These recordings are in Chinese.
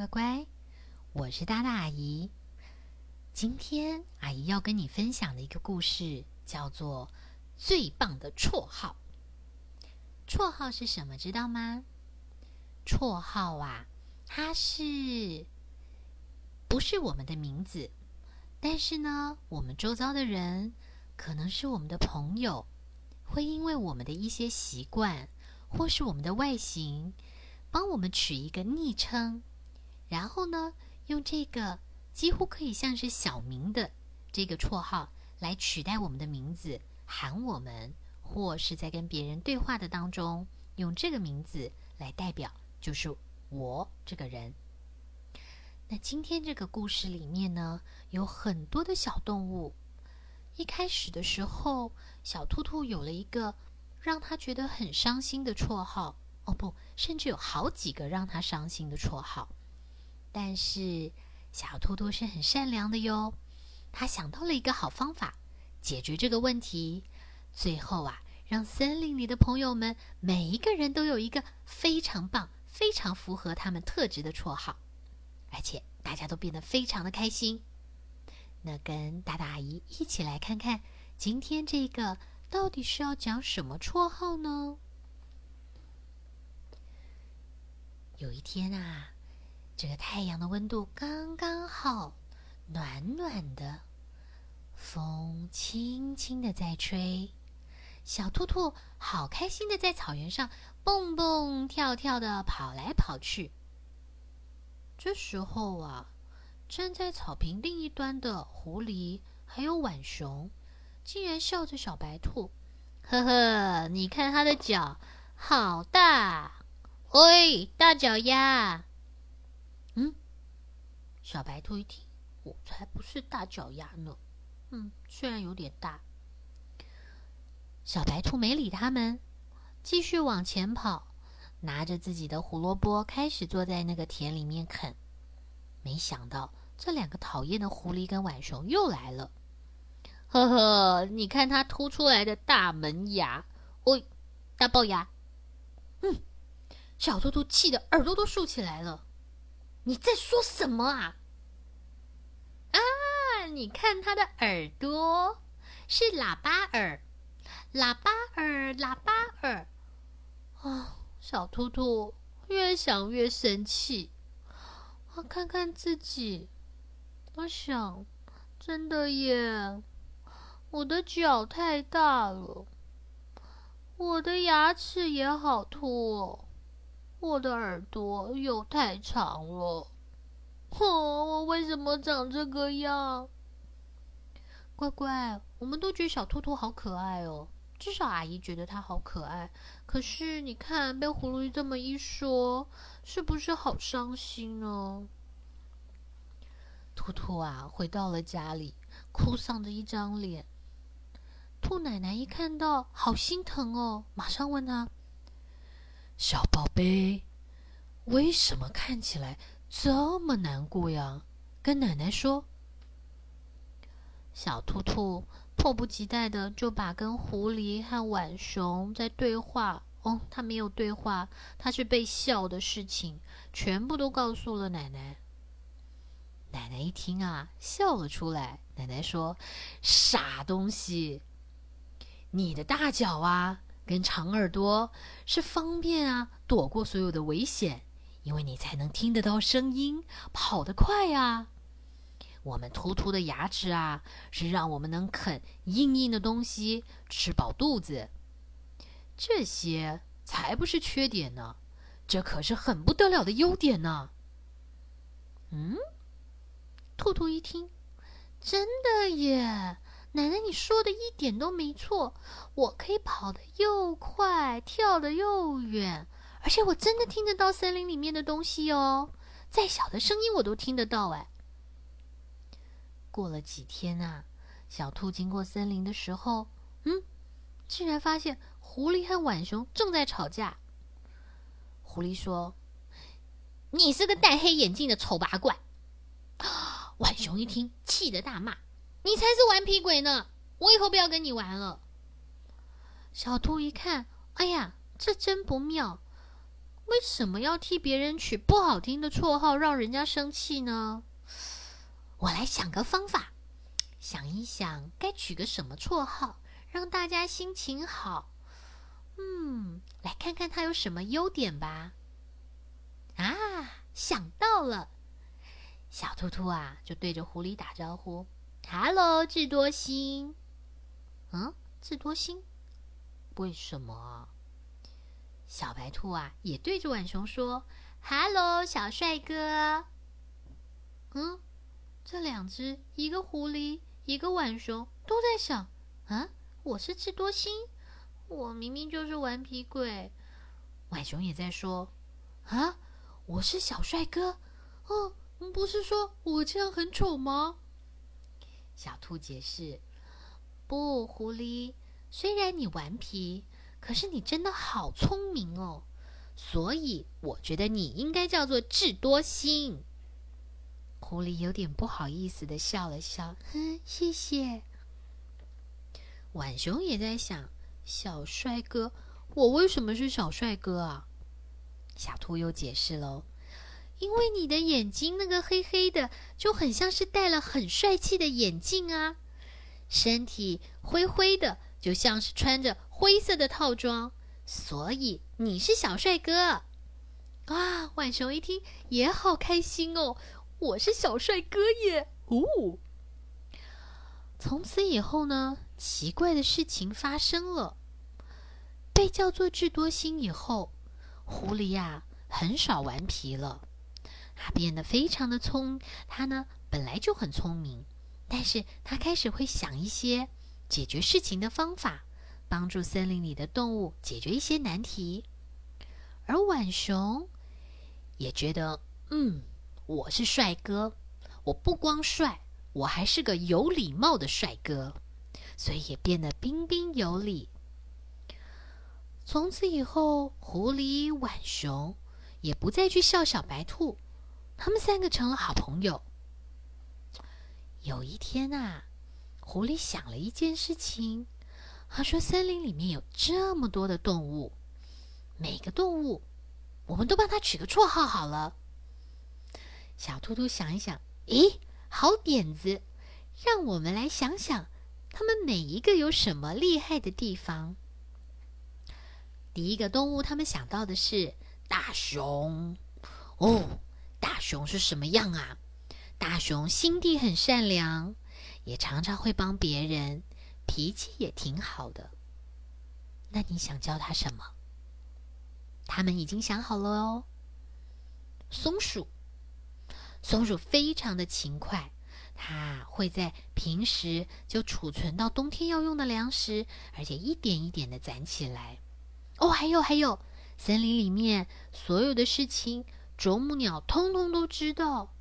乖乖，我是大大阿姨。今天阿姨要跟你分享的一个故事叫做《最棒的绰号》。绰号是什么？知道吗？绰号啊，它是不是我们的名字？但是呢，我们周遭的人可能是我们的朋友，会因为我们的一些习惯，或是我们的外形，帮我们取一个昵称，然后呢，用这个几乎可以像是小名的这个绰号来取代我们的名字，喊我们，或是在跟别人对话的当中，用这个名字来代表，就是我这个人。那今天这个故事里面呢，有很多的小动物。一开始的时候，小兔兔有了一个让他觉得很伤心的绰号。哦，不，甚至有好几个让他伤心的绰号。但是小兔兔是很善良的哟，他想到了一个好方法解决这个问题。最后啊，让森林里的朋友们每一个人都有一个非常棒、非常符合他们特质的绰号。而且大家都变得非常的开心。那跟大大阿姨一起来看看，今天这个到底是要讲什么绰号呢？有一天啊，这个太阳的温度刚刚好，暖暖的，风轻轻的在吹，小兔兔好开心的在草原上蹦蹦跳跳的跑来跑去。这时候啊，站在草坪另一端的狐狸还有浣熊，竟然笑着小白兔：“呵呵，你看它的脚好大！喂，大脚丫！”小白兔一听，我才不是大脚丫呢。嗯，虽然有点大。小白兔没理他们，继续往前跑。拿着自己的胡萝卜，开始坐在那个田里面啃。没想到，这两个讨厌的狐狸跟浣熊又来了。呵呵，你看它凸出来的大门牙，喂，大龅牙。嗯，小兔兔气得耳朵都竖起来了。你在说什么啊？啊，你看它的耳朵是喇叭耳，喇叭耳，喇叭耳。啊！小兔兔越想越生气，我看看自己，我想，真的耶，我的脚太大了，我的牙齿也好凸哦，我的耳朵又太长了，哼，我为什么长这个样？乖乖，我们都觉得小兔兔好可爱哦。至少阿姨觉得它好可爱，可是你看被葫芦这么一说，是不是好伤心呢？兔兔啊，回到了家里，哭丧着一张脸。兔奶奶一看到，好心疼哦，马上问他：“小宝贝，为什么看起来这么难过呀？”跟奶奶说。小兔兔。迫不及待的就把跟狐狸和浣熊在对话哦，他没有对话，他是被笑的事情，全部都告诉了奶奶。奶奶一听啊，笑了出来。奶奶说：“傻东西，你的大脚啊，跟长耳朵是方便啊，躲过所有的危险，因为你才能听得到声音，跑得快啊。”我们突突的牙齿啊，是让我们能啃硬硬的东西，吃饱肚子。这些才不是缺点呢，这可是很不得了的优点呢。嗯，兔兔一听，真的耶！奶奶，你说的一点都没错，我可以跑得又快，跳得又远，而且我真的听得到森林里面的东西哦，再小的声音我都听得到哎。过了几天啊，小兔经过森林的时候，嗯，竟然发现狐狸和浣熊正在吵架。狐狸说：“你是个戴黑眼镜的丑八怪！”浣熊一听，气得大骂：“你才是顽皮鬼呢！我以后不要跟你玩了。”小兔一看，哎呀，这真不妙！为什么要替别人取不好听的绰号，让人家生气呢？我来想个方法，想一想该取个什么绰号，让大家心情好。嗯，来看看他有什么优点吧。啊，想到了！小兔兔啊，就对着狐狸打招呼：“Hello，智多星。”嗯，智多星？为什么啊？小白兔啊，也对着浣熊说：“Hello，小帅哥。”嗯，这两只，一个狐狸，一个浣熊，都在想：啊，我是智多星，我明明就是顽皮鬼。浣熊也在说：啊，我是小帅哥。哦，不是说我这样很丑吗？小兔解释：不，狐狸，虽然你顽皮。可是你真的好聪明哦，所以我觉得你应该叫做智多星。狐狸有点不好意思的笑了笑，哼，谢谢。浣熊也在想，小帅哥，我为什么是小帅哥啊？小兔又解释喽，因为你的眼睛那个黑黑的，就很像是戴了很帅气的眼镜啊，身体灰灰的，就像是穿着。灰色的套装，所以你是小帅哥啊！浣熊一听也好开心哦，我是小帅哥耶！哦，从此以后呢，奇怪的事情发生了。被叫做智多星以后，狐狸呀很少顽皮了，他变得非常的聪。他呢本来就很聪明，但是他开始会想一些解决事情的方法。帮助森林里的动物解决一些难题，而浣熊也觉得，嗯，我是帅哥，我不光帅，我还是个有礼貌的帅哥，所以也变得彬彬有礼。从此以后，狐狸、浣熊也不再去笑小白兔，他们三个成了好朋友。有一天啊，狐狸想了一件事情。他说：“森林里面有这么多的动物，每个动物，我们都帮它取个绰号好了。”小兔兔想一想，咦，好点子！让我们来想想，它们每一个有什么厉害的地方。第一个动物，他们想到的是大熊。哦，大熊是什么样啊？大熊心地很善良，也常常会帮别人。脾气也挺好的，那你想教他什么？他们已经想好了哦。松鼠，松鼠非常的勤快，它会在平时就储存到冬天要用的粮食，而且一点一点的攒起来。哦，还有还有，森林里面所有的事情，啄木鸟通通都知道。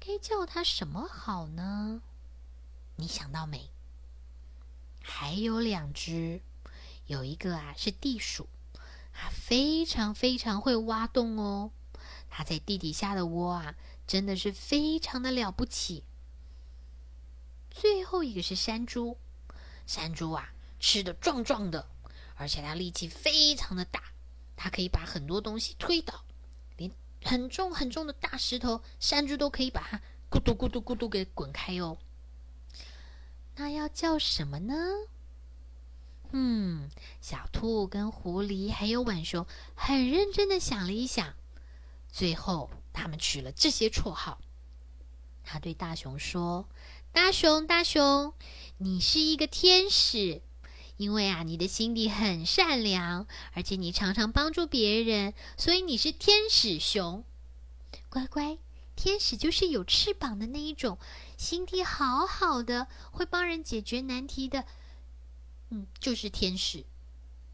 该叫它什么好呢？你想到没？还有两只，有一个啊是地鼠，它非常非常会挖洞哦。它在地底下的窝啊，真的是非常的了不起。最后一个是山猪，山猪啊吃的壮壮的，而且它力气非常的大，它可以把很多东西推倒，连很重很重的大石头，山猪都可以把它咕嘟咕嘟咕嘟给滚开哦。那要叫什么呢？嗯，小兔跟狐狸还有浣熊很认真的想了一想，最后他们取了这些绰号。他对大熊说：“大熊，大熊，你是一个天使，因为啊，你的心地很善良，而且你常常帮助别人，所以你是天使熊。乖乖。”天使就是有翅膀的那一种，心地好好的，会帮人解决难题的。嗯，就是天使。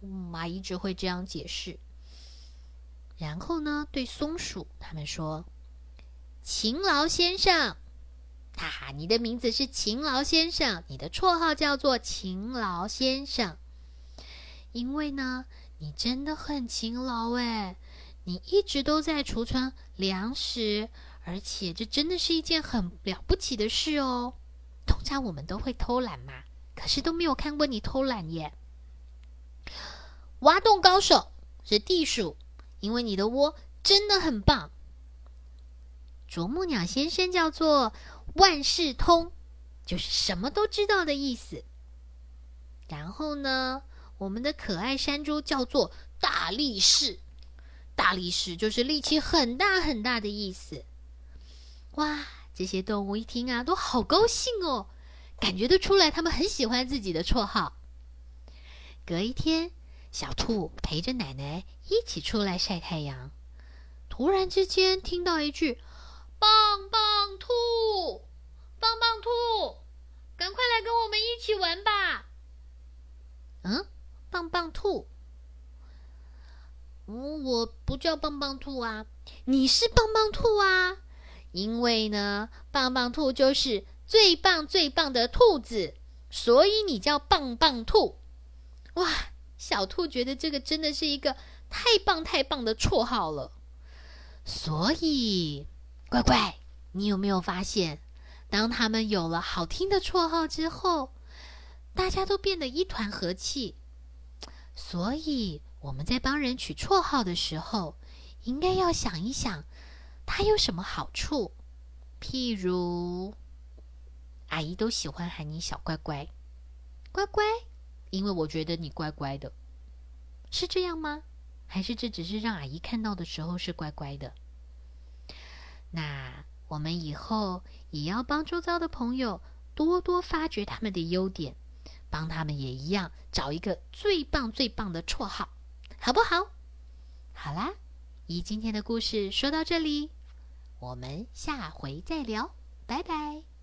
嗯蚂蚁只会这样解释。然后呢，对松鼠他们说：“勤劳先生，哈哈，你的名字是勤劳先生，你的绰号叫做勤劳先生，因为呢，你真的很勤劳哎，你一直都在储存粮食。”而且这真的是一件很了不起的事哦。通常我们都会偷懒嘛，可是都没有看过你偷懒耶。挖洞高手是地鼠，因为你的窝真的很棒。啄木鸟先生叫做万事通，就是什么都知道的意思。然后呢，我们的可爱山猪叫做大力士，大力士就是力气很大很大的意思。哇，这些动物一听啊，都好高兴哦，感觉得出来，他们很喜欢自己的绰号。隔一天，小兔陪着奶奶一起出来晒太阳，突然之间听到一句：“棒棒兔，棒棒兔，赶快来跟我们一起玩吧！”嗯，棒棒兔，嗯，我不叫棒棒兔啊，你是棒棒兔啊。因为呢，棒棒兔就是最棒最棒的兔子，所以你叫棒棒兔。哇，小兔觉得这个真的是一个太棒太棒的绰号了。所以，乖乖，你有没有发现，当他们有了好听的绰号之后，大家都变得一团和气？所以我们在帮人取绰号的时候，应该要想一想。它有什么好处？譬如，阿姨都喜欢喊你小乖乖，乖乖，因为我觉得你乖乖的，是这样吗？还是这只是让阿姨看到的时候是乖乖的？那我们以后也要帮周遭的朋友多多发掘他们的优点，帮他们也一样找一个最棒最棒的绰号，好不好？好啦。以今天的故事说到这里，我们下回再聊，拜拜。